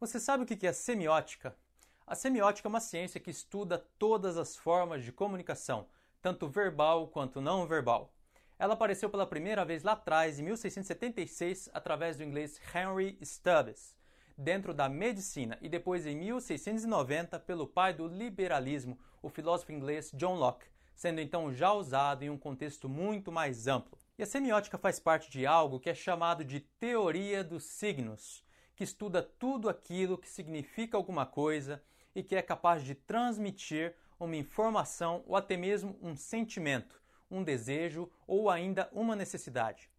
Você sabe o que é semiótica? A semiótica é uma ciência que estuda todas as formas de comunicação, tanto verbal quanto não verbal. Ela apareceu pela primeira vez lá atrás, em 1676, através do inglês Henry Stubbs, dentro da medicina, e depois em 1690 pelo pai do liberalismo, o filósofo inglês John Locke, sendo então já usado em um contexto muito mais amplo. E a semiótica faz parte de algo que é chamado de teoria dos signos, que estuda tudo aquilo que significa alguma coisa e que é capaz de transmitir uma informação ou até mesmo um sentimento, um desejo ou ainda uma necessidade.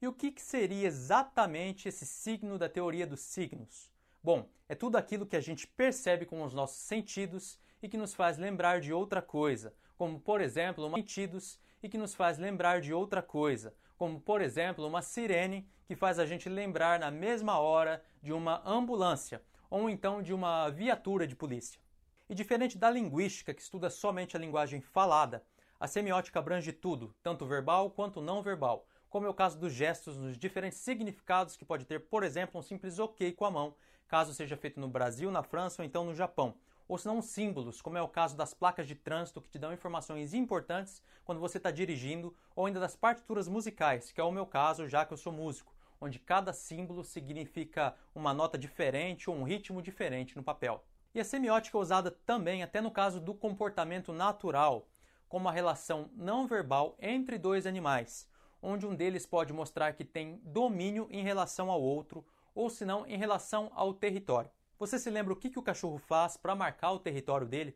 E o que, seria exatamente esse signo da teoria dos signos? Bom, é tudo aquilo que a gente percebe com os nossos sentidos e que nos faz lembrar de outra coisa, como por exemplo, uma e que nos faz lembrar de outra coisa, como por exemplo, uma sirene que faz a gente lembrar na mesma hora de uma ambulância ou então de uma viatura de polícia. E diferente da linguística, que estuda somente a linguagem falada, a semiótica abrange tudo, tanto verbal quanto não verbal, como é o caso dos gestos nos diferentes significados que pode ter, por exemplo, um simples ok com a mão, caso seja feito no Brasil, na França ou então no Japão. Ou se não símbolos, como é o caso das placas de trânsito que te dão informações importantes quando você está dirigindo, ou ainda das partituras musicais, que é o meu caso, já que eu sou músico, onde cada símbolo significa uma nota diferente ou um ritmo diferente no papel. E a semiótica é usada também até no caso do comportamento natural, como a relação não verbal entre dois animais, onde um deles pode mostrar que tem domínio em relação ao outro, ou se não em relação ao território. Você se lembra o que, que o cachorro faz para marcar o território dele?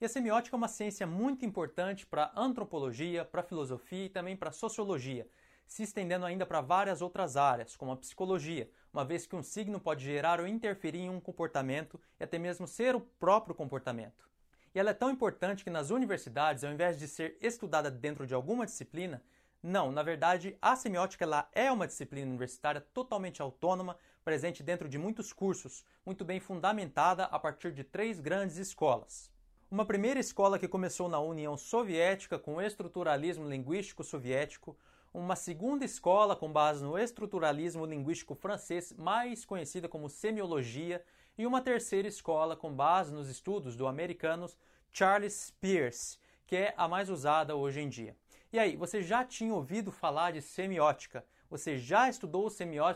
E a semiótica é uma ciência muito importante para a antropologia, para a filosofia e também para a sociologia, se estendendo ainda para várias outras áreas, como a psicologia, uma vez que um signo pode gerar ou interferir em um comportamento e até mesmo ser o próprio comportamento. E ela é tão importante que nas universidades, ao invés de ser estudada dentro de alguma disciplina, não, na verdade, a semiótica ela é uma disciplina universitária totalmente autônoma, presente dentro de muitos cursos, muito bem fundamentada a partir de três grandes escolas. Uma primeira escola que começou na União Soviética com o estruturalismo linguístico soviético, uma segunda escola com base no estruturalismo linguístico francês, mais conhecida como semiologia, e uma terceira escola com base nos estudos do americano Charles Peirce, que é a mais usada hoje em dia. E aí, você já tinha ouvido falar de semiótica? Você já estudou semiótica